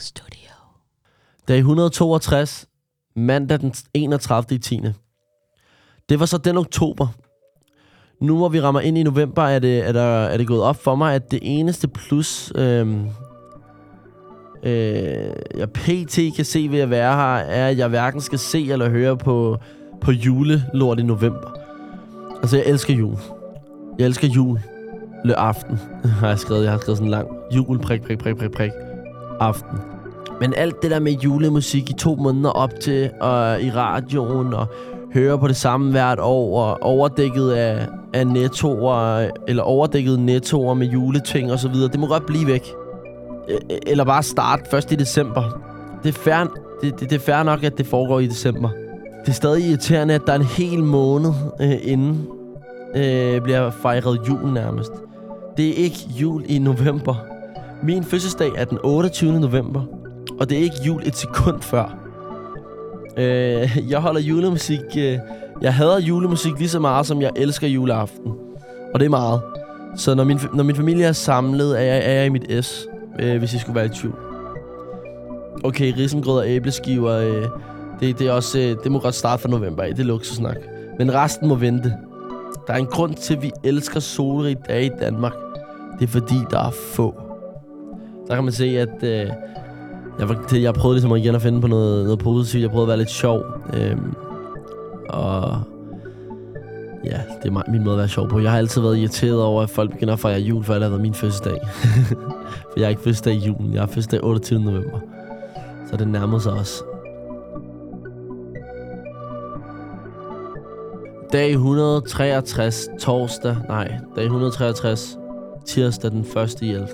Studio. Dag 162, mandag den 31. i 10. Det var så den oktober. Nu hvor vi rammer ind i november, er det, er der, er det gået op for mig, at det eneste plus, øhm, øh, jeg pt. kan se ved at være her, er, at jeg hverken skal se eller høre på, på julelort i november. Altså, jeg elsker jul. Jeg elsker jul. Le aften, har jeg skrevet. Jeg har skrevet sådan en lang jul, prik, prik, prik, prik, prik, aften. Men alt det der med julemusik i to måneder op til, og i radioen, og høre på det samme hvert år, og overdækket af, af nettoer, eller overdækket nettoer med juleting og så videre, det må godt blive væk. E-, e-, eller bare starte først i december. Det er fair, det, det, det er fair nok, at det foregår i december. Det er stadig irriterende, at der er en hel måned øh, inden øh, bliver fejret jul nærmest. Det er ikke jul i november. Min fødselsdag er den 28. november, og det er ikke jul et sekund før. Øh, jeg holder julemusik... Øh, jeg hader julemusik lige så meget, som jeg elsker juleaften. Og det er meget. Så når min, når min familie er samlet, er jeg, er jeg i mit S, øh, hvis I skulle være i tvivl. Okay, risengrød og æbleskiver, øh, det, det, er også, øh, det må godt starte fra november af. Det er luksusnak. Men resten må vente. Der er en grund til, at vi elsker solrige dage i Danmark. Det er fordi, der er få. Der kan man se, at øh, jeg, var, jeg prøvede ligesom igen at finde på noget, noget positivt. Jeg prøvede at være lidt sjov. Øh, og ja, det er mig, min måde at være sjov på. Jeg har altid været irriteret over, at folk begynder at fejre jul, før det har været min fødselsdag. For jeg er ikke fødselsdag i julen. Jeg har fødselsdag 28. november. Så det nærmer sig også. Dag 163, torsdag, nej, dag 163, tirsdag den 1. 11.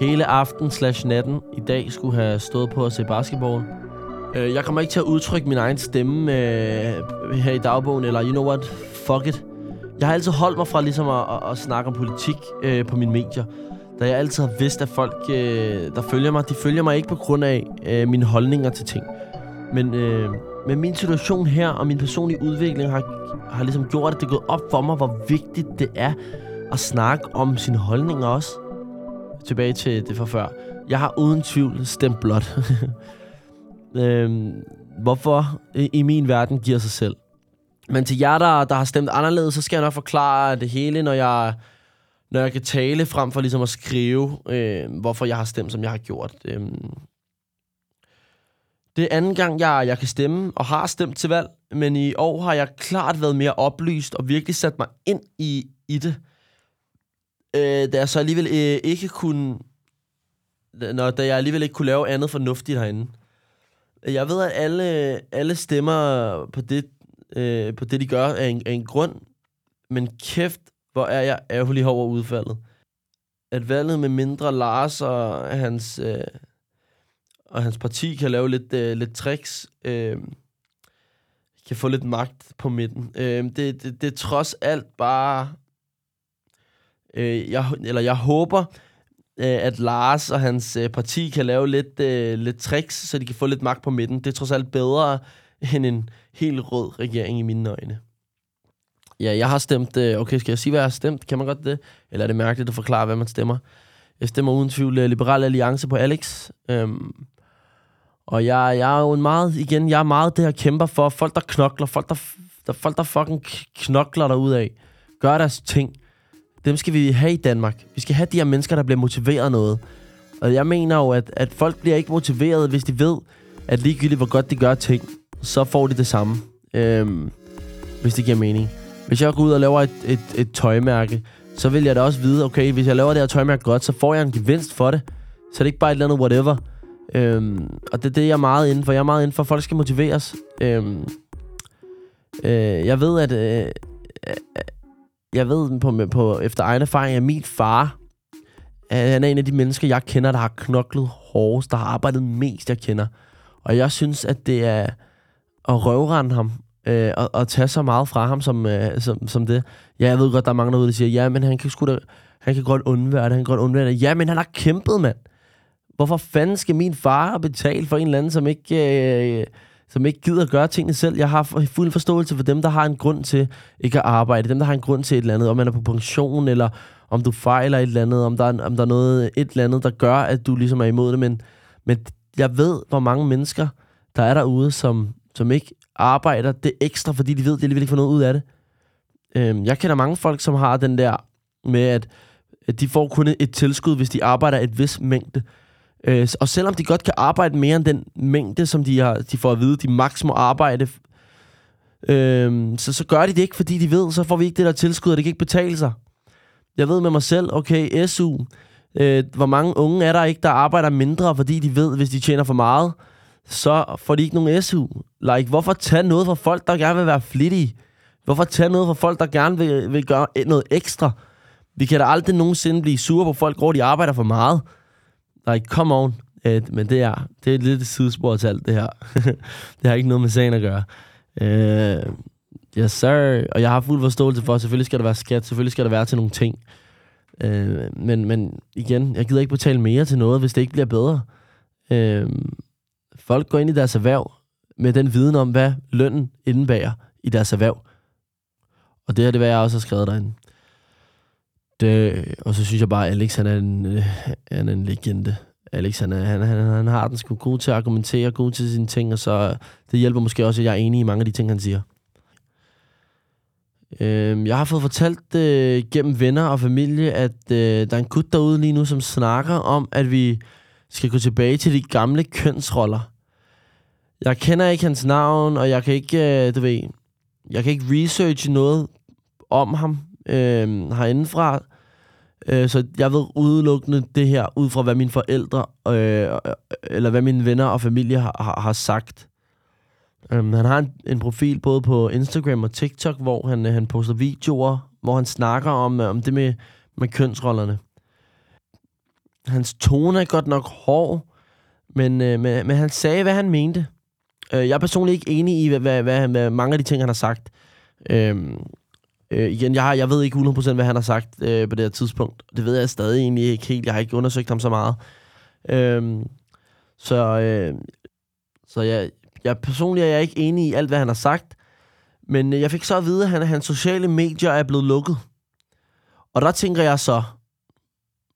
Hele aften slash natten i dag skulle have stået på at se basketball. Øh, Jeg kommer ikke til at udtrykke min egen stemme øh, her i dagbogen, eller you know what, fuck it. Jeg har altid holdt mig fra ligesom at, at, at snakke om politik øh, på mine medier. Da jeg altid har vidst, at folk, øh, der følger mig, de følger mig ikke på grund af øh, mine holdninger til ting. Men, øh, men min situation her og min personlige udvikling har, har ligesom gjort, at det er gået op for mig, hvor vigtigt det er at snakke om sine holdninger også. Tilbage til det fra før. Jeg har uden tvivl stemt blot. øhm, hvorfor i, min verden giver sig selv. Men til jer, der, der har stemt anderledes, så skal jeg nok forklare det hele, når jeg, når jeg kan tale frem for ligesom at skrive, øh, hvorfor jeg har stemt, som jeg har gjort. Øhm, det er anden gang, jeg, jeg kan stemme, og har stemt til valg, men i år har jeg klart været mere oplyst og virkelig sat mig ind i, i det. Øh, da jeg så alligevel øh, ikke kunne... Når, da jeg alligevel ikke kunne lave andet fornuftigt herinde. Jeg ved, at alle, alle stemmer på det, øh, på det, de gør, er en, er en grund. Men kæft, hvor er jeg ærgerlig over udfaldet. At valget med mindre Lars og hans, øh, og hans parti kan lave lidt, øh, lidt tricks, øh, kan få lidt magt på midten. Øh, det, det, det er trods alt bare... Øh, jeg, eller jeg håber, øh, at Lars og hans øh, parti kan lave lidt, øh, lidt tricks, så de kan få lidt magt på midten. Det er trods alt bedre end en helt rød regering i mine øjne. Ja, jeg har stemt... Øh, okay, skal jeg sige, hvad jeg har stemt? Kan man godt det? Eller er det mærkeligt at forklare, hvad man stemmer? Jeg stemmer uden tvivl øh, Liberal Alliance på Alex. Øhm, og jeg, jeg er jo en meget... Igen, jeg er meget det, jeg kæmper for. Folk, der knokler. Folk, der, der, folk, der fucking knokler derud af. Gør deres ting. Dem skal vi have i Danmark. Vi skal have de her mennesker, der bliver motiveret af noget. Og jeg mener jo, at, at folk bliver ikke motiveret, hvis de ved, at ligegyldigt hvor godt de gør ting, så får de det samme. Øhm, hvis det giver mening. Hvis jeg går ud og laver et, et, et tøjmærke, så vil jeg da også vide, okay, hvis jeg laver det her tøjmærke godt, så får jeg en gevinst for det. Så det er ikke bare et eller andet whatever. Øhm, og det er det, jeg er meget inden for. Jeg er meget inden for, at folk skal motiveres. Øhm, øh, jeg ved, at... Øh, øh, jeg ved på, på, efter egen erfaring, at min far, han er en af de mennesker, jeg kender, der har knoklet hårdest, der har arbejdet mest, jeg kender. Og jeg synes, at det er at røvrende ham, øh, og, og tage så meget fra ham som, øh, som, som det. Ja, jeg ved godt, der er mange derude, der siger, ja, men han kan, sgu da, han kan godt undvære det, han kan godt undvære det. Ja, men han har kæmpet, mand. Hvorfor fanden skal min far betale for en eller anden, som ikke, øh, som ikke gider at gøre tingene selv? Jeg har fuld forståelse for dem, der har en grund til ikke at arbejde. Dem, der har en grund til et eller andet. Om man er på pension, eller om du fejler et eller andet. Om der er, om der er noget, et eller andet, der gør, at du ligesom er imod det. Men Men jeg ved, hvor mange mennesker, der er derude, som, som ikke arbejder det ekstra, fordi de ved, at de alligevel ikke får noget ud af det. Øhm, jeg kender mange folk, som har den der med, at, at de får kun et tilskud, hvis de arbejder et vis mængde. Øh, og selvom de godt kan arbejde mere end den mængde, som de, har, de får at vide, de maks må arbejde, øh, så, så gør de det ikke, fordi de ved, så får vi ikke det der tilskud, og det kan ikke betale sig. Jeg ved med mig selv, okay, SU, øh, hvor mange unge er der ikke, der arbejder mindre, fordi de ved, hvis de tjener for meget, så får de ikke nogen SU. Like, hvorfor tage noget fra folk, der gerne vil være flittige? Hvorfor tage noget fra folk, der gerne vil, vil gøre noget ekstra? Vi kan da aldrig nogensinde blive sure på folk, hvor de arbejder for meget. Like, come on. Uh, men det er, det er lidt et sidespor til alt det her. det har ikke noget med sagen at gøre. Uh, yes, sir. Og jeg har fuld forståelse for, at selvfølgelig skal der være skat, selvfølgelig skal der være til nogle ting. Uh, men, men igen, jeg gider ikke betale mere til noget, hvis det ikke bliver bedre. Uh, folk går ind i deres erhverv med den viden om, hvad lønnen indebærer i deres erhverv. Og det er det, hvad jeg også har skrevet derinde. Det, og så synes jeg bare, at Alex han er en, øh, han er en legende. Alex han, er, han, han, han har den sgu god til at argumentere, god til sine ting, og så øh, det hjælper måske også, at jeg er enig i mange af de ting, han siger. Øh, jeg har fået fortalt øh, gennem venner og familie, at øh, der er en gut derude lige nu, som snakker om, at vi skal gå tilbage til de gamle kønsroller. Jeg kender ikke hans navn, og jeg kan ikke, øh, du ved, jeg kan ikke researche noget om ham øh, herindefra. Øh, så jeg ved udelukkende det her, ud fra hvad mine forældre, øh, eller hvad mine venner og familie har, har, har sagt. Øh, han har en, en profil både på Instagram og TikTok, hvor han, øh, han poster videoer, hvor han snakker om, øh, om det med, med kønsrollerne. Hans tone er godt nok hård, men, øh, men, men han sagde, hvad han mente. Øh, jeg er personligt ikke enig i, hvad, hvad, hvad, hvad mange af de ting, han har sagt. Øh, Øh, igen, jeg, har, jeg ved ikke 100% hvad han har sagt øh, på det her tidspunkt. Det ved jeg stadig egentlig ikke helt. Jeg har ikke undersøgt ham så meget. Øh, så øh, så jeg, jeg personligt er jeg ikke enig i alt, hvad han har sagt. Men øh, jeg fik så at vide, at han, hans sociale medier er blevet lukket. Og der tænker jeg så,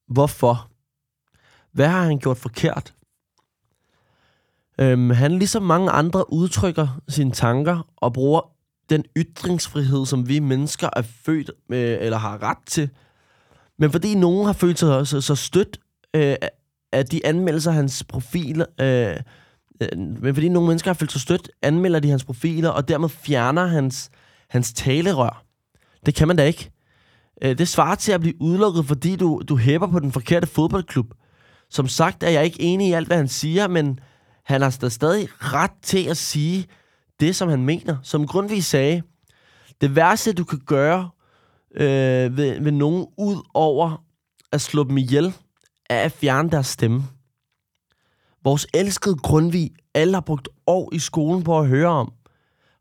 hvorfor? Hvad har han gjort forkert? Øhm, han ligesom mange andre udtrykker sine tanker og bruger den ytringsfrihed, som vi mennesker er født med, eller har ret til. Men fordi nogen har følt sig så, så stødt øh, at de anmeldelser hans profiler, øh, øh, men fordi nogle mennesker har følt sig stødt, anmelder de hans profiler, og dermed fjerner hans, hans talerør. Det kan man da ikke. Øh, det svarer til at blive udelukket, fordi du, du hæpper på den forkerte fodboldklub. Som sagt er jeg ikke enig i alt, hvad han siger, men han har stadig ret til at sige, det, som han mener. Som Grundtvig sagde, det værste, du kan gøre øh, ved, ved nogen ud over at slå dem ihjel, er at fjerne deres stemme. Vores elskede Grundtvig, alle har brugt år i skolen på at høre om,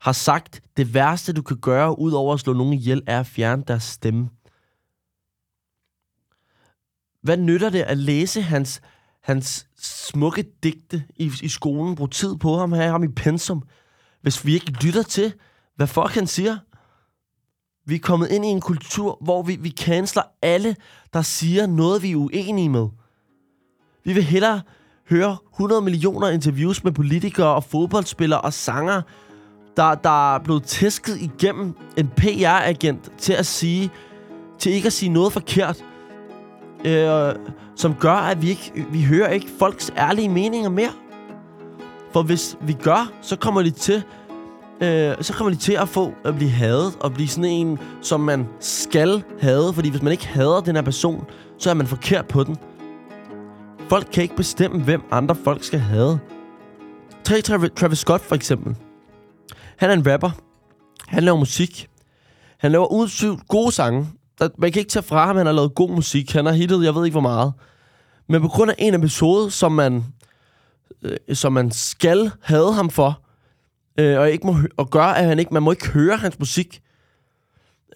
har sagt, det værste, du kan gøre ud over at slå nogen ihjel, er at fjerne deres stemme. Hvad nytter det at læse hans, hans smukke digte i, i skolen, bruge tid på ham, have ham i pensum, hvis vi ikke lytter til, hvad folk han siger. Vi er kommet ind i en kultur, hvor vi, vi canceler alle, der siger noget, vi er uenige med. Vi vil hellere høre 100 millioner interviews med politikere og fodboldspillere og sanger, der, der er blevet tæsket igennem en PR-agent til at sige, til ikke at sige noget forkert, øh, som gør, at vi ikke vi hører ikke folks ærlige meninger mere. For hvis vi gør, så kommer de til øh, så kommer de til at få at blive hadet og blive sådan en, som man skal hade. Fordi hvis man ikke hader den her person, så er man forkert på den. Folk kan ikke bestemme, hvem andre folk skal have. Tag Travis Scott for eksempel. Han er en rapper. Han laver musik. Han laver udsøgt gode sange. Man kan ikke tage fra ham, han har lavet god musik. Han har hittet, jeg ved ikke hvor meget. Men på grund af en episode, som man øh, som man skal have ham for, øh, og ikke må og gør, at han ikke, man må ikke høre hans musik.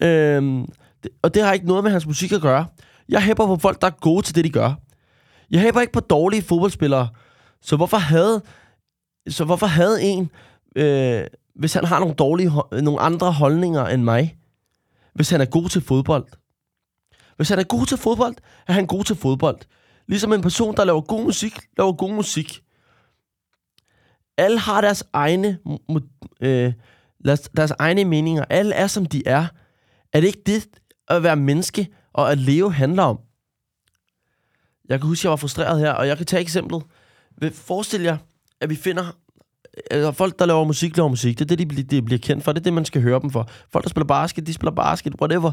Øh, og det har ikke noget med hans musik at gøre. Jeg hæpper på folk, der er gode til det, de gør. Jeg hæpper ikke på dårlige fodboldspillere. Så hvorfor havde, så hvorfor havde en, øh, hvis han har nogle, dårlige, nogle andre holdninger end mig, hvis han er god til fodbold? Hvis han er god til fodbold, er han god til fodbold. Ligesom en person, der laver god musik, laver god musik. Alle har deres egne, øh, deres egne meninger. Alle er, som de er. Er det ikke det, at være menneske og at leve handler om? Jeg kan huske, at jeg var frustreret her, og jeg kan tage eksemplet. Forestil jer, at vi finder altså folk, der laver musik, laver musik. Det er det, de, de bliver kendt for. Det er det, man skal høre dem for. Folk, der spiller basket, de spiller basket. Whatever.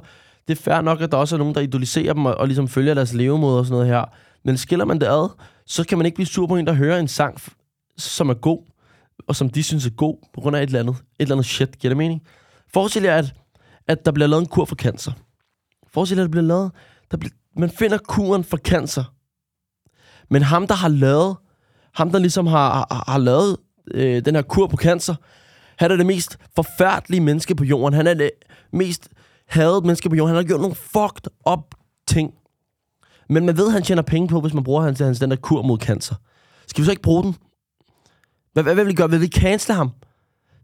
Det er fair nok, at der også er nogen, der idoliserer dem og, og ligesom følger deres levemåde og sådan noget her. Men skiller man det ad, så kan man ikke blive sur på en, der hører en sang, som er god, og som de synes er god, på grund af et eller andet, et eller andet shit. Giver det mening? Forestil jer, at, at der bliver lavet en kur for cancer. Forestil jer, at der bliver lavet... Der bliver, man finder kuren for cancer. Men ham, der har lavet... Ham, der ligesom har, har, har lavet øh, den her kur på cancer, han er det mest forfærdelige menneske på jorden. Han er det mest hadet menneske på jorden. Han har gjort nogle fucked up ting. Men man ved, at han tjener penge på, hvis man bruger hans, hans den der kur mod cancer. Skal vi så ikke bruge den? Hvad, hvad vil vi gøre? Vil vi cancele ham?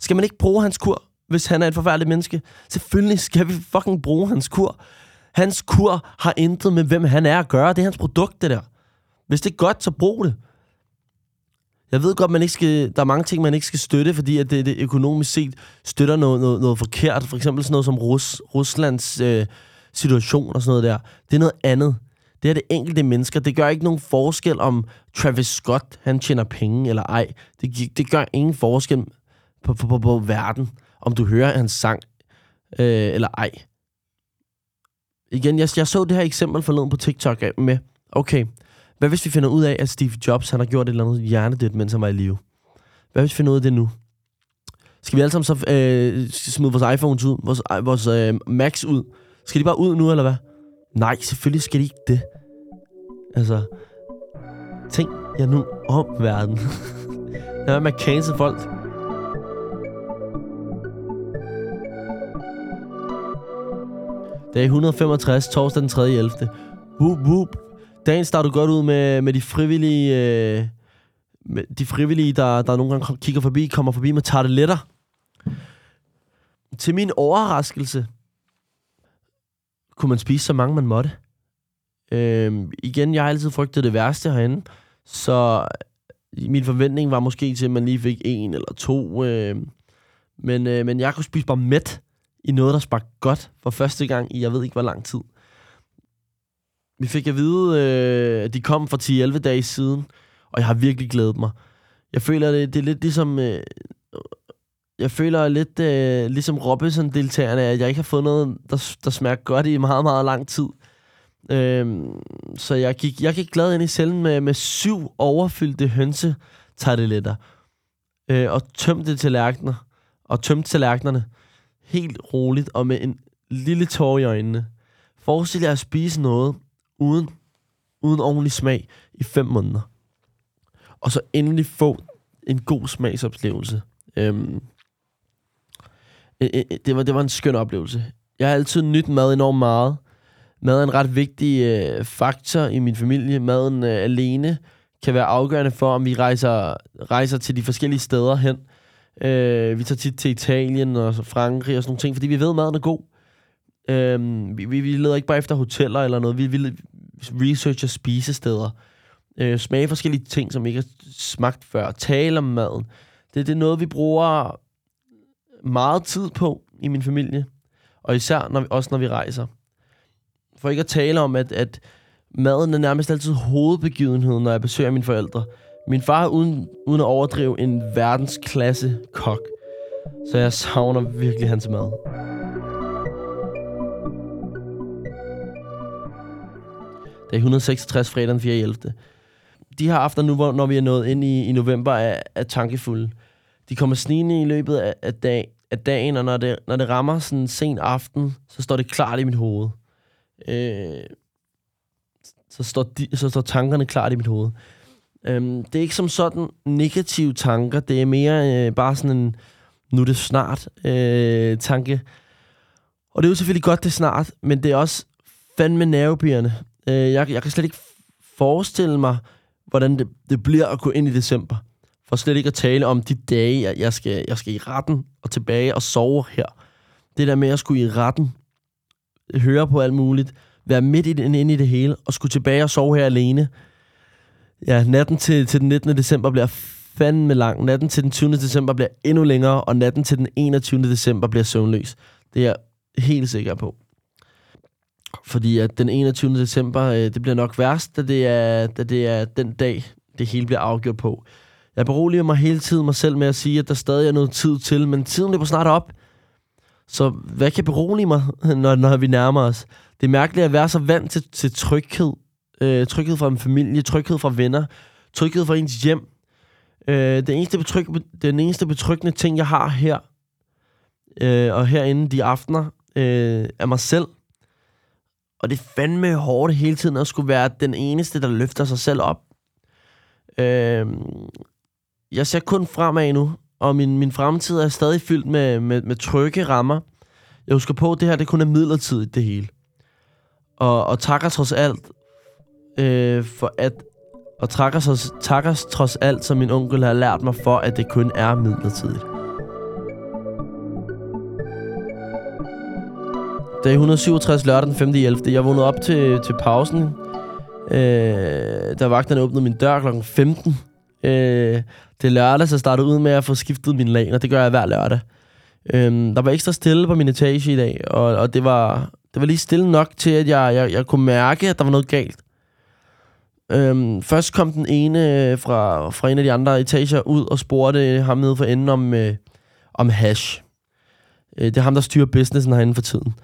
Skal man ikke bruge hans kur, hvis han er et forfærdeligt menneske? Selvfølgelig skal vi fucking bruge hans kur. Hans kur har intet med, hvem han er at gøre. Det er hans produkt, det der. Hvis det er godt, så brug det. Jeg ved godt, man ikke skal, der er mange ting, man ikke skal støtte, fordi at det, det økonomisk set støtter noget, noget, noget forkert. For eksempel sådan noget som Rus, Ruslands øh, situation og sådan noget der. Det er noget andet. Det er det enkelte mennesker. Det gør ikke nogen forskel, om Travis Scott han tjener penge eller ej. Det, det gør ingen forskel på, på, på, på verden, om du hører hans sang øh, eller ej. Igen, jeg, jeg så det her eksempel forleden på TikTok øh, med, okay, hvad hvis vi finder ud af, at Steve Jobs han har gjort et eller andet hjernedødt, mens han var i live? Hvad hvis vi finder ud af det nu? Skal vi alle sammen så øh, smide vores iPhones ud, vores, øh, vores øh, Macs ud? Skal de bare ud nu, eller hvad? Nej, selvfølgelig skal de ikke det. Altså, tænk jer nu om verden. Lad er med at cancel folk. Dag 165, torsdag den 3. 11. Whoop, whoop. Dagen starter godt ud med, med de frivillige... Øh, med de frivillige, der, der nogle gange kigger forbi, kommer forbi med tarteletter. Til min overraskelse, kunne man spise så mange, man måtte. Øh, igen, jeg har altid frygtet det værste herinde, så min forventning var måske til, at man lige fik en eller to. Øh, men, øh, men jeg kunne spise bare mæt i noget, der smagte godt for første gang i jeg ved ikke hvor lang tid. Vi fik at vide, øh, at de kom for 10-11 dage siden, og jeg har virkelig glædet mig. Jeg føler, det, det er lidt ligesom... Øh, jeg føler lidt øh, ligesom Robinson-deltagerne, at jeg ikke har fået noget, der, der smager godt i meget, meget lang tid. Øhm, så jeg gik, jeg gik glad ind i cellen med, med syv overfyldte hønse tarteletter. Øh, og tømte tallerkener. Og tømte tallerkenerne helt roligt og med en lille tår i øjnene. Forestil jer at spise noget, uden, uden ordentlig smag i fem måneder. Og så endelig få en god smagsoplevelse. Øhm, Øh, øh, øh, det, var, det var en skøn oplevelse. Jeg har altid nyt mad enormt meget. Mad er en ret vigtig øh, faktor i min familie. Maden øh, alene kan være afgørende for, om vi rejser, rejser til de forskellige steder hen. Øh, vi tager tit til Italien og Frankrig og sådan nogle ting, fordi vi ved, at maden er god. Øh, vi, vi, vi leder ikke bare efter hoteller eller noget. Vi, vi researcher spisesteder. Øh, smage forskellige ting, som ikke har smagt før. Tale om maden. Det, det er noget, vi bruger meget tid på i min familie. Og især når vi, også når vi rejser. For ikke at tale om, at, at maden er nærmest altid hovedbegivenheden, når jeg besøger mine forældre. Min far er uden, uden at overdrive en verdensklasse kok. Så jeg savner virkelig hans mad. Det er 166 fredag den 4. 11. De her aftener nu, hvor, når vi er nået ind i, i november, er, er tankefulde. De kommer snigende i løbet af, af, dag, af dagen, og når det, når det rammer sådan en sen aften, så står det klart i mit hoved. Øh, så, står de, så står tankerne klart i mit hoved. Øh, det er ikke som sådan negative tanker, det er mere øh, bare sådan en, nu er det snart øh, tanke. Og det er jo selvfølgelig godt, det er snart, men det er også fandme nervepirrende. Øh, jeg, jeg kan slet ikke forestille mig, hvordan det, det bliver at gå ind i december. For slet ikke at tale om de dage, jeg, jeg, skal, jeg skal i retten og tilbage og sove her. Det der med at skulle i retten, høre på alt muligt, være midt i det, inde i det hele, og skulle tilbage og sove her alene. Ja, natten til, til den 19. december bliver fandme lang. Natten til den 20. december bliver endnu længere, og natten til den 21. december bliver søvnløs. Det er jeg helt sikker på. Fordi at den 21. december, øh, det bliver nok værst, da det, er, da det er den dag, det hele bliver afgjort på. Jeg beroliger mig hele tiden mig selv med at sige, at der stadig er noget tid til, men tiden løber snart op. Så hvad kan berolige mig, når, når vi nærmer os? Det er mærkeligt at være så vant til, til tryghed. Øh, tryghed fra en familie, tryghed fra venner, tryghed fra ens hjem. Øh, det eneste betryg, den eneste betryggende ting, jeg har her, øh, og herinde de aftener, øh, er mig selv. Og det er fandme hårdt hele tiden at skulle være den eneste, der løfter sig selv op. Øh, jeg ser kun fremad nu, og min, min fremtid er stadig fyldt med, med, med trygge rammer. Jeg husker på, at det her det kun er midlertidigt, det hele. Og, og takker trods alt øh, for at og takker, så, takker trods alt, som min onkel har lært mig for, at det kun er midlertidigt. Dag 167 lørdag den 5. 11. Jeg vågnede op til, til pausen, øh, da vagterne åbnede min dør kl. 15. Øh, det er lørdag, så jeg startede ud med at få skiftet min lag, og det gør jeg hver lørdag. Øhm, der var ekstra stille på min etage i dag, og, og det, var, det var lige stille nok til, at jeg, jeg, jeg kunne mærke, at der var noget galt. Øhm, først kom den ene øh, fra, fra en af de andre etager ud og spurgte øh, ham nede for enden om, øh, om hash. Øh, det er ham, der styrer businessen herinde for tiden.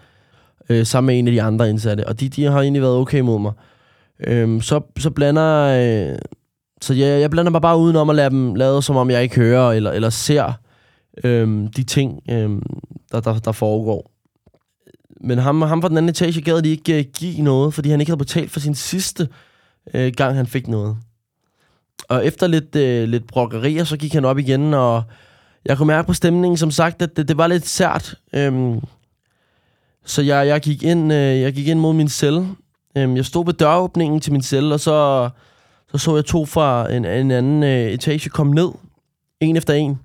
Øh, sammen med en af de andre indsatte. Og de, de har egentlig været okay mod mig. Øhm, så, så blander... Øh, så jeg, jeg blander mig bare udenom at lade dem lade, som om jeg ikke hører eller, eller ser øhm, de ting, øhm, der, der, der foregår. Men ham, ham fra den anden etage gad de ikke uh, give noget, fordi han ikke havde betalt for sin sidste øh, gang han fik noget. Og efter lidt, øh, lidt brokkerier, så gik han op igen, og jeg kunne mærke på stemningen, som sagt, at det, det var lidt sært. Øhm, så jeg, jeg, gik ind, øh, jeg gik ind mod min celle. Øhm, jeg stod ved døråbningen til min celle, og så så, så jeg to fra en, en anden øh, etage komme ned. En efter en.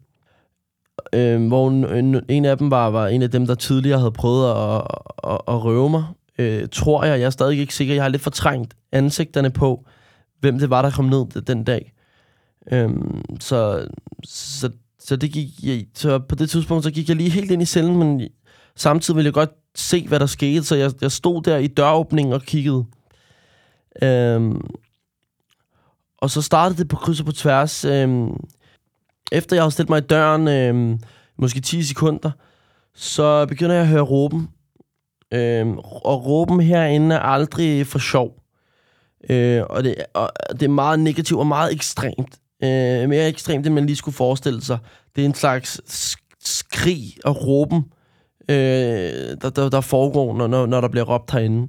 Øh, hvor en, en af dem var, var en af dem, der tidligere havde prøvet at, at, at røve mig øh, tror jeg, jeg er stadig ikke sikker, jeg har lidt fortrængt ansigterne på, hvem det var, der kom ned den dag. Øh, så, så, så, det gik, jeg, så på det tidspunkt, så gik jeg lige helt ind i cellen, men samtidig ville jeg godt se, hvad der skete, så jeg, jeg stod der i døråbningen og kiggede. Øhm, og så startede det på kryds og på tværs. Øhm, efter jeg havde stillet mig i døren, øhm, måske 10 sekunder, så begynder jeg at høre råben. Øhm, og råben herinde er aldrig for sjov. Øh, og, det, og det er meget negativt og meget ekstremt. Øh, mere ekstremt, end man lige skulle forestille sig. Det er en slags skrig og råben, øh, der, der, der foregår, når, når der bliver råbt herinde.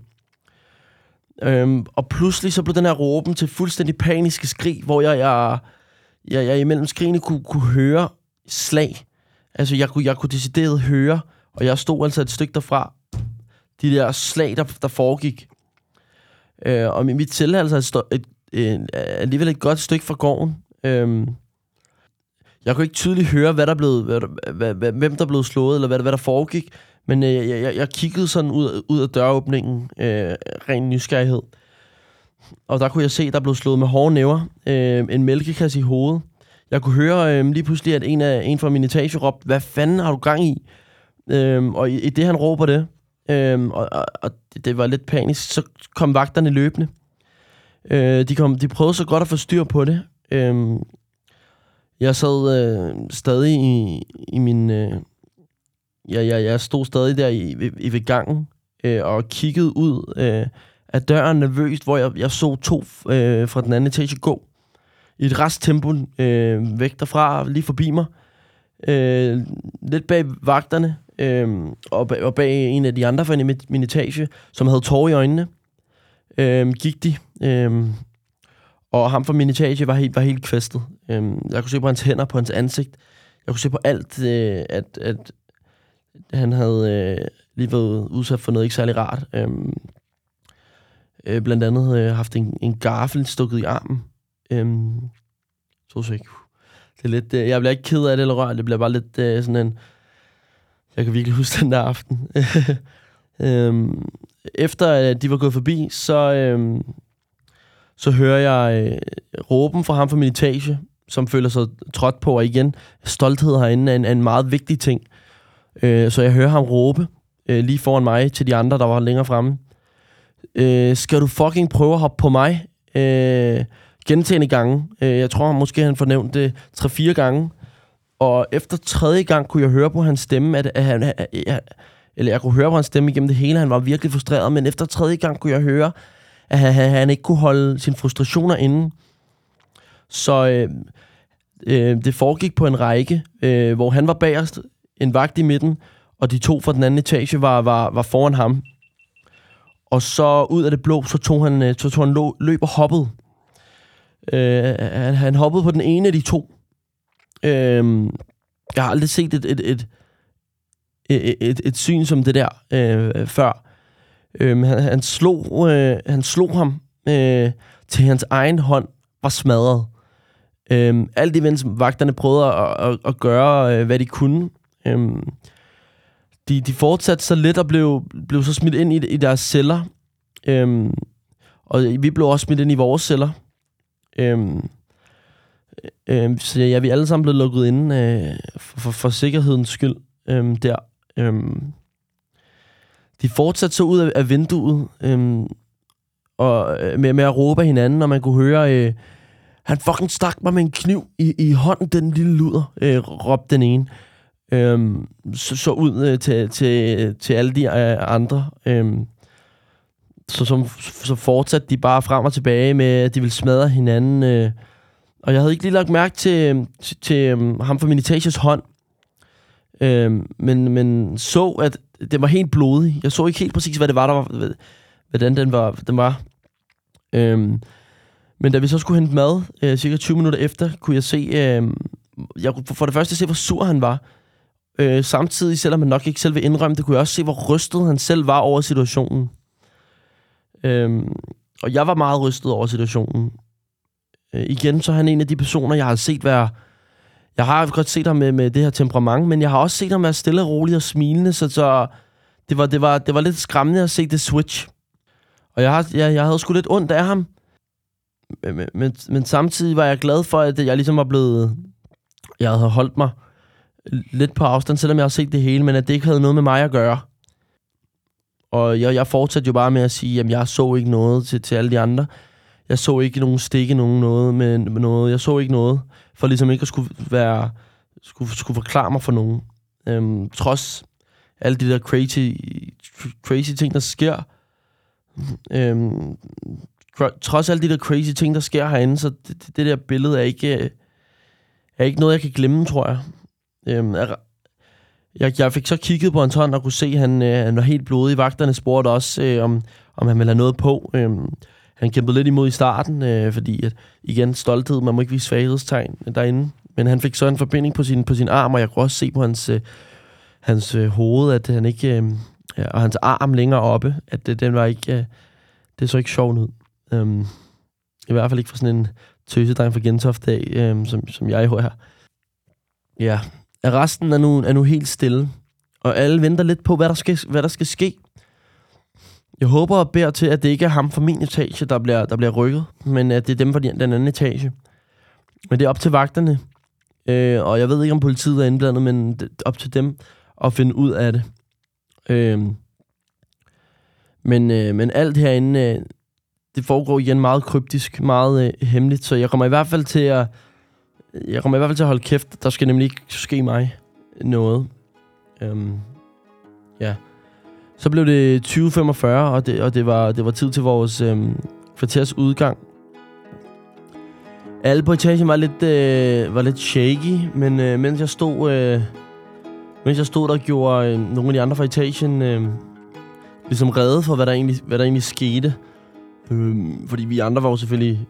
Øhm, og pludselig så blev den her råben til fuldstændig paniske skrig, hvor jeg, jeg, jeg, jeg imellem skrigene kunne, kunne høre slag. Altså, jeg kunne, jeg kunne decideret høre, og jeg stod altså et stykke derfra, de der slag, der, der foregik. Øh, og mit celle er altså et, et, et, alligevel et godt stykke fra gården. Øh, jeg kunne ikke tydeligt høre, hvad der blev, hvad, hvad, hvad, hvem der blev slået, eller hvad, hvad der foregik. Men øh, jeg, jeg, jeg kiggede sådan ud, ud af døråbningen, øh, ren nysgerrighed. Og der kunne jeg se, der blev slået med hårde næver. Øh, en mælkekasse i hovedet. Jeg kunne høre øh, lige pludselig, at en, af, en fra min etage råbte, hvad fanden har du gang i? Øh, og i, i det, han råber det, øh, og, og, og det var lidt panisk. Så kom vagterne løbende. Øh, de, kom, de prøvede så godt at få styr på det. Øh, jeg sad øh, stadig i, i min... Øh, ja, ja, jeg stod stadig der i, i, ved gangen øh, og kiggede ud øh, af døren nervøst, hvor jeg, jeg så to øh, fra den anden etage gå i et resttempo øh, væk derfra, lige forbi mig. Øh, lidt bag vagterne, øh, og, bag, og bag en af de andre fra min, min etage, som havde tårer i øjnene, øh, gik de. Øh, og ham fra min etage var helt, var helt kvæstet. Øh, jeg kunne se på hans hænder, på hans ansigt. Jeg kunne se på alt, øh, at, at han havde øh, lige været udsat for noget ikke særlig rart. Øhm, øh, blandt andet øh, haft en, en gaffel stukket i armen. Øhm, så så ikke. Det er lidt, øh, jeg bliver ikke ked af det eller rørt, det bliver bare lidt øh, sådan en jeg kan virkelig huske den der aften. øhm, efter at de var gået forbi, så, øhm, så hører jeg øh, råben fra ham fra min etage. som føler sig trådt på, og igen, stolthed herinde er en, er en meget vigtig ting. Øh, så jeg hører ham råbe øh, lige foran mig til de andre, der var længere fremme. Øh, skal du fucking prøve at hoppe på mig? Øh, gentagende gange. Øh, jeg tror måske, han fornævnte det 3-4 gange. Og efter tredje gang kunne jeg høre på hans stemme, at, at han... At, at, eller jeg kunne høre på hans stemme igennem det hele, han var virkelig frustreret, men efter tredje gang kunne jeg høre, at han, han ikke kunne holde sine frustrationer inde. Så øh, øh, det foregik på en række, øh, hvor han var bagerst, en vagt i midten, og de to fra den anden etage var, var, var foran ham. Og så ud af det blå, så tog han, øh, så tog han løb og hoppede. Øh, han, han hoppede på den ene af de to. Øh, jeg har aldrig set et, et, et, et, et, et syn som det der øh, før. Øh, han, han, slog, øh, han slog ham øh, til hans egen hånd var smadret. Øh, alt imens vagterne prøvede at, at, at gøre, øh, hvad de kunne. Øhm, de, de fortsatte så lidt og blev, blev så smidt ind i, i deres celler. Øhm, og vi blev også smidt ind i vores celler. Øhm, øhm, så ja, vi er alle sammen blevet lukket inde øh, for, for, for sikkerhedens skyld øhm, der. Øhm, de fortsatte så ud af, af vinduet øhm, og øh, med, med at råbe hinanden, og man kunne høre, øh, han fucking stak mig med en kniv i, i hånden, den lille luder, øh, råbte den ene. Øhm, så, så ud øh, til, til, til alle de øh, andre. Øhm, så, som, så fortsatte de bare frem og tilbage med, at de ville smadre hinanden. Øh. Og jeg havde ikke lige lagt mærke til, øh, til, til um, ham fra Minitages hånd. Øh, men, men så, at det var helt blodig. Jeg så ikke helt præcis, hvad det var, der var hvordan den var. Den var. Øhm, men da vi så skulle hente mad, øh, cirka 20 minutter efter, kunne jeg se, øh, jeg kunne for det første se, hvor sur han var. Øh, samtidig, selvom han nok ikke selv vil indrømme det, kunne jeg også se, hvor rystet han selv var over situationen. Øhm, og jeg var meget rystet over situationen. Øh, igen, så er han en af de personer, jeg har set være... Jeg har godt set ham med, med det her temperament, men jeg har også set ham være stille og rolig og smilende, så, så det, var, det, var, det var lidt skræmmende at se det switch. Og jeg, har, jeg, jeg havde sgu lidt ondt af ham. Men, men, men samtidig var jeg glad for, at jeg ligesom var blevet... Jeg havde holdt mig lidt på afstand, selvom jeg har set det hele, men at det ikke havde noget med mig at gøre. Og jeg, jeg fortsatte jo bare med at sige, at jeg så ikke noget til, til alle de andre. Jeg så ikke nogen stikke nogen noget med, med noget. Jeg så ikke noget, for ligesom ikke at skulle være skulle, skulle forklare mig for nogen. Øhm, trods alle de der crazy, crazy ting, der sker. Øhm, trods alle de der crazy ting, der sker herinde, så det, det der billede er ikke, er ikke noget, jeg kan glemme, tror jeg. Øhm, jeg, jeg fik så kigget på hans hånd og kunne se, at han, øh, han var helt blodig. Vagterne spurgte også, øh, om, om han ville have noget på. Øh, han kæmpede lidt imod i starten, øh, fordi at, igen, stolthed, man må ikke vise svaghedstegn derinde. Men han fik så en forbinding på sin, på sin arm, og jeg kunne også se på hans, øh, hans øh, hoved, at han ikke... Øh, ja, og hans arm længere oppe, at det, den var ikke... Øh, det så ikke sjovt ud. Øhm, I hvert fald ikke for sådan en tøsedreng fra Gentofte, øh, som, som jeg er her at resten er nu, er nu helt stille, og alle venter lidt på, hvad der skal, hvad der skal ske. Jeg håber og beder til, at det ikke er ham fra min etage, der bliver, der bliver rykket, men at det er dem fra den anden etage. Men det er op til vagterne, øh, og jeg ved ikke, om politiet er indblandet, men det er op til dem at finde ud af det. Øh, men, øh, men alt herinde, øh, det foregår igen meget kryptisk, meget øh, hemmeligt, så jeg kommer i hvert fald til at jeg kommer i hvert fald til at holde kæft. Der skal nemlig ikke ske mig noget. Øhm, ja. Så blev det 2045, og det, og det, var, det var tid til vores øhm, kvarters udgang. Alle på etagen var lidt, øh, var lidt shaky, men øh, mens jeg stod... Øh, mens jeg stod der, gjorde øh, nogle af de andre fra etagen øh, ligesom redde for, hvad der egentlig, hvad der egentlig skete. Øh, fordi vi andre var jo selvfølgelig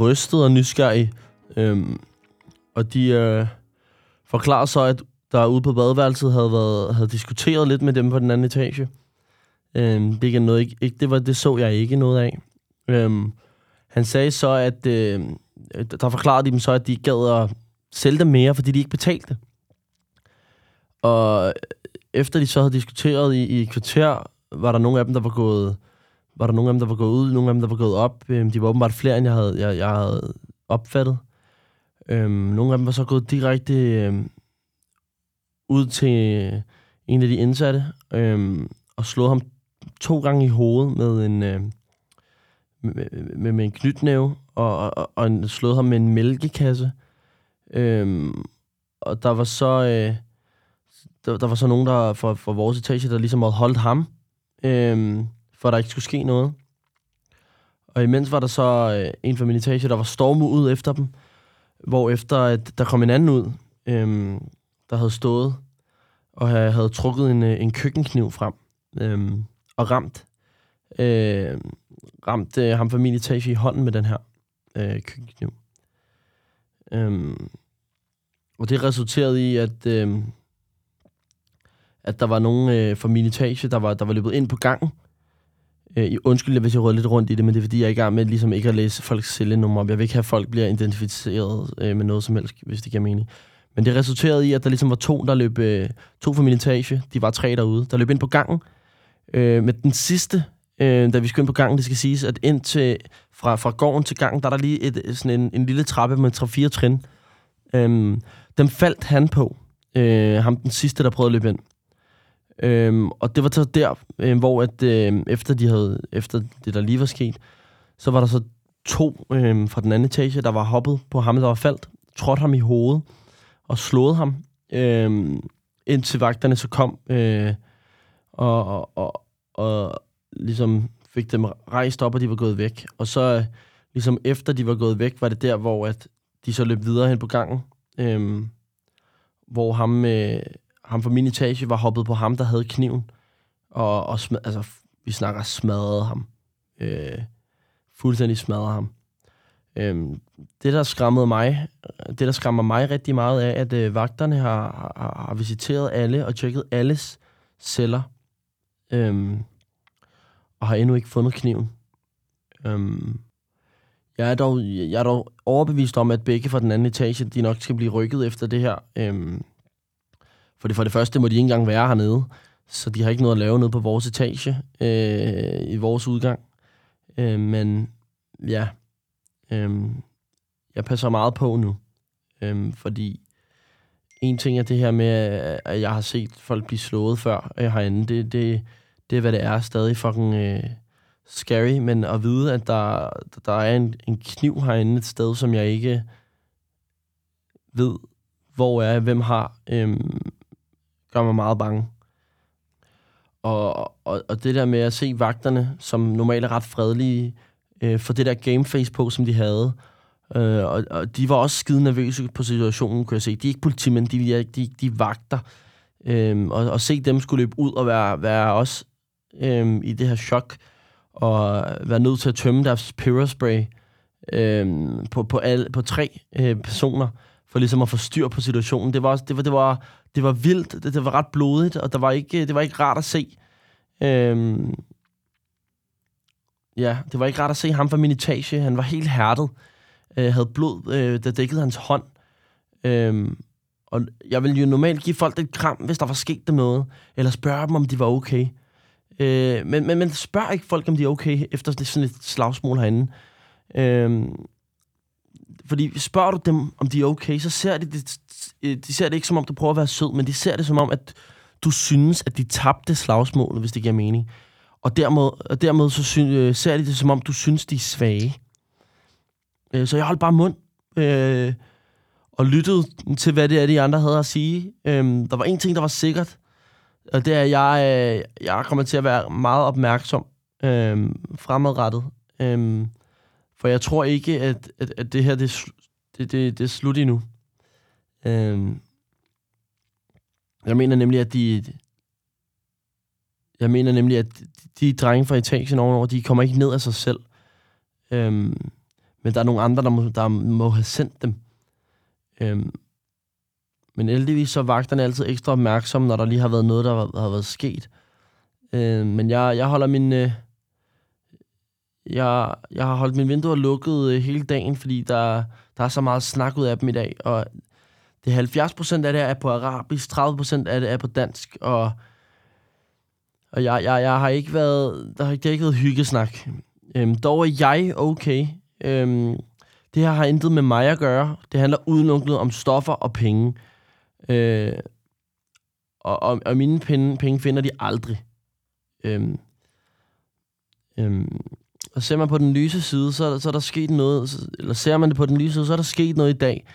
rystet og nysgerrige. Øhm, og de øh, forklarer så, at der ude på badeværelset havde, været, havde diskuteret lidt med dem på den anden etage. Øhm, det, ikke noget, ikke, ikke, det, var, det så jeg ikke noget af. Øhm, han sagde så, at øh, der forklarede de dem så, at de gad at sælge dem mere, fordi de ikke betalte. Og efter de så havde diskuteret i, i kvarter, var der nogle af dem, der var gået var der nogle af dem, der var gået ud, nogle af dem, der var gået op. Øhm, de var åbenbart flere, end jeg havde, jeg, jeg havde opfattet. Øhm, nogle af dem var så gået direkte øhm, ud til en af de indsatte øhm, og slået ham to gange i hovedet med en, øh, med, med, med en knytnæve og, og, og slået ham med en mælkekasse. Øhm, og der var så øh, der, der var så nogen der fra, fra vores etage, der ligesom havde holdt ham, øh, for at der ikke skulle ske noget. Og imens var der så øh, en fra min etage, der var stormet ud efter dem, hvor efter at der kom en anden ud, øhm, der havde stået og havde, havde trukket en, øh, en køkkenkniv frem øhm, og ramt, øh, ramt øh, ham fra min etage i hånden med den her øh, køkkenkniv. Øhm, og det resulterede i, at, øh, at der var nogen øh, fra min etage, der var, der var løbet ind på gangen. Øh, undskyld, hvis jeg rød lidt rundt i det, men det er fordi, jeg er i gang med ligesom ikke at læse folks cellenummer. Jeg vil ikke have, at folk bliver identificeret øh, med noget som helst, hvis det giver mening. Men det resulterede i, at der ligesom var to, der løb, øh, to fra min etage, de var tre derude, der løb ind på gangen. Øh, med den sidste, øh, da vi skulle ind på gangen, det skal siges, at ind til, fra, fra gården til gangen, der er der lige et, øh, sådan en, en lille trappe med 3-4 trin. Øh, dem faldt han på, øh, ham den sidste, der prøvede at løbe ind. Øhm, og det var så der, øh, hvor at, øh, efter, de havde, efter det, der lige var sket, så var der så to øh, fra den anden etage, der var hoppet på ham, der var faldt, trådte ham i hovedet og slået ham, øh, indtil vagterne så kom øh, og, og, og, og ligesom fik dem rejst op, og de var gået væk. Og så øh, ligesom efter de var gået væk, var det der, hvor at de så løb videre hen på gangen, øh, hvor ham... Øh, ham fra min etage var hoppet på ham, der havde kniven. Og, og smad, altså, vi snakker smadrede ham. Øh, fuldstændig smadrede ham. Øh, det, der skræmmede mig, det, der skræmmer mig rigtig meget, er, at øh, vagterne har, har, har visiteret alle og tjekket alles celler. Øh, og har endnu ikke fundet kniven. Øh, jeg er, dog, jeg er dog overbevist om, at begge fra den anden etage, de nok skal blive rykket efter det her. Øh, for det, for det første må de ikke engang være hernede, så de har ikke noget at lave nede på vores etage øh, i vores udgang. Øh, men ja, øh, jeg passer meget på nu, øh, fordi en ting er det her med, at jeg har set folk blive slået før øh, herinde. Det, det, det er, hvad det er. Stadig fucking øh, scary, men at vide, at der, der er en, en kniv herinde et sted, som jeg ikke ved, hvor er, hvem har, øh, gør mig meget bange. Og, og, og det der med at se vagterne, som normalt er ret fredelige, øh, for det der gameface på, som de havde, øh, og, og de var også skide nervøse på situationen, kunne jeg se. De er ikke politimænd, de, de, de, de vagter. Øh, og, og se dem skulle løbe ud og være, være også øh, i det her chok, og være nødt til at tømme deres perospray øh, på, på, alle, på tre øh, personer, for ligesom at få styr på situationen. Det var, det var, det var, det var vildt, det, det var ret blodigt, og det var ikke, det var ikke rart at se. Øhm, ja, det var ikke rart at se ham fra min etage. Han var helt hærdet. Øh, havde blod, øh, der dækkede hans hånd. Øhm, og jeg ville jo normalt give folk et kram, hvis der var sket dem noget. Eller spørge dem, om de var okay. Øh, men, men, men spørg ikke folk, om de er okay, efter sådan et slagsmål herinde. Øh, fordi spørger du dem, om de er okay, så ser de det, øh, de ser det ikke som om, du prøver at være sød, men de ser det som om, at du synes, at de tabte slagsmålet, hvis det giver mening. Og dermed, og dermed så sy, øh, ser de det som om, du synes, de er svage. Øh, så jeg holdt bare mund. Øh, og lyttede til, hvad det er, de andre havde at sige. Øh, der var en ting, der var sikkert, og det er, at jeg, øh, jeg kommer til at være meget opmærksom øh, fremadrettet. Øh, for jeg tror ikke, at, at, at det her det, det, det, det er slut endnu. Øhm, jeg mener nemlig, at de... Jeg mener nemlig, at de drenge fra etagen ovenover, de kommer ikke ned af sig selv. Øhm, men der er nogle andre, der må, der må have sendt dem. Øhm, men heldigvis så er vagterne altid ekstra opmærksomme, når der lige har været noget, der har, har været sket. Øhm, men jeg, jeg holder min... Øh, jeg, jeg har holdt mine vinduer lukket øh, hele dagen, fordi der, der er så meget snak ud af dem i dag. Og det er 70 procent af det er på arabisk, 30 procent af det er på dansk. Og, og jeg, jeg, jeg har ikke været, der har, det har ikke været hyggesnak. Øhm, dog er jeg okay. Øhm, det her har intet med mig at gøre. Det handler udelukkende om stoffer og penge. Øh, og, og, og mine penge, penge finder de aldrig. Øhm, øhm, og ser man på den lyse side, så, så er der sket noget, eller ser man det på den lyse side, så er der sket noget i dag.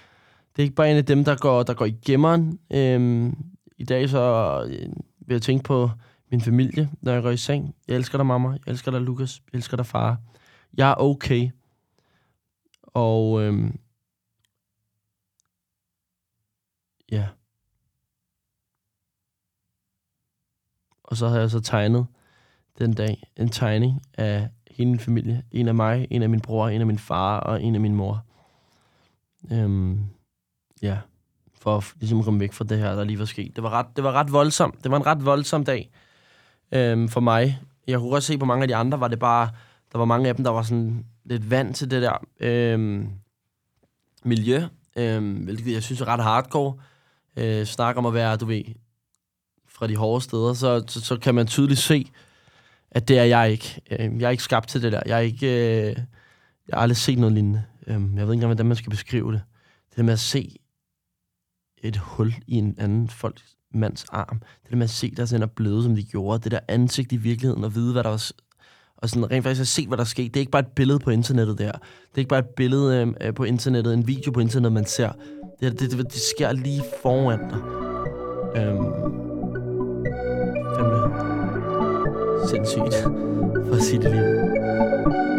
Det er ikke bare en af dem, der går, der går i gemmeren. Øhm, I dag så øh, vil jeg tænke på min familie, når jeg går i seng. Jeg elsker dig, mamma. Jeg elsker dig, Lukas. Jeg elsker dig, far. Jeg er okay. Og øhm, ja. Og så har jeg så tegnet den dag en tegning af hele min familie. En af mig, en af min bror, en af min far og en af min mor. Øhm, ja, for at ligesom komme væk fra det her, der lige var sket. Det var ret, det var ret voldsomt. Det var en ret voldsom dag øhm, for mig. Jeg kunne også se på mange af de andre, var det bare, der var mange af dem, der var sådan lidt vant til det der øhm, miljø, øhm, hvilket jeg synes er ret hardcore. Øh, snak om at være, du ved, fra de hårde steder, så, så, så kan man tydeligt se, at det er jeg ikke. Øhm, jeg er ikke skabt til det der. Jeg er ikke... Øh, jeg har aldrig set noget lignende. Øhm, jeg ved ikke engang, hvordan man skal beskrive det. Det der med at se et hul i en anden folks mands arm. Det der med at se, der hænder bløde, som de gjorde. Det der ansigt i virkeligheden, og vide, hvad der var... Og sådan rent faktisk at se, hvad der skete. Det er ikke bare et billede på internettet der. Det er ikke bare et billede øh, på internettet, en video på internettet, man ser. Det, det, det, det sker lige foran dig. Øhm, sindssygt, for at sige det lige.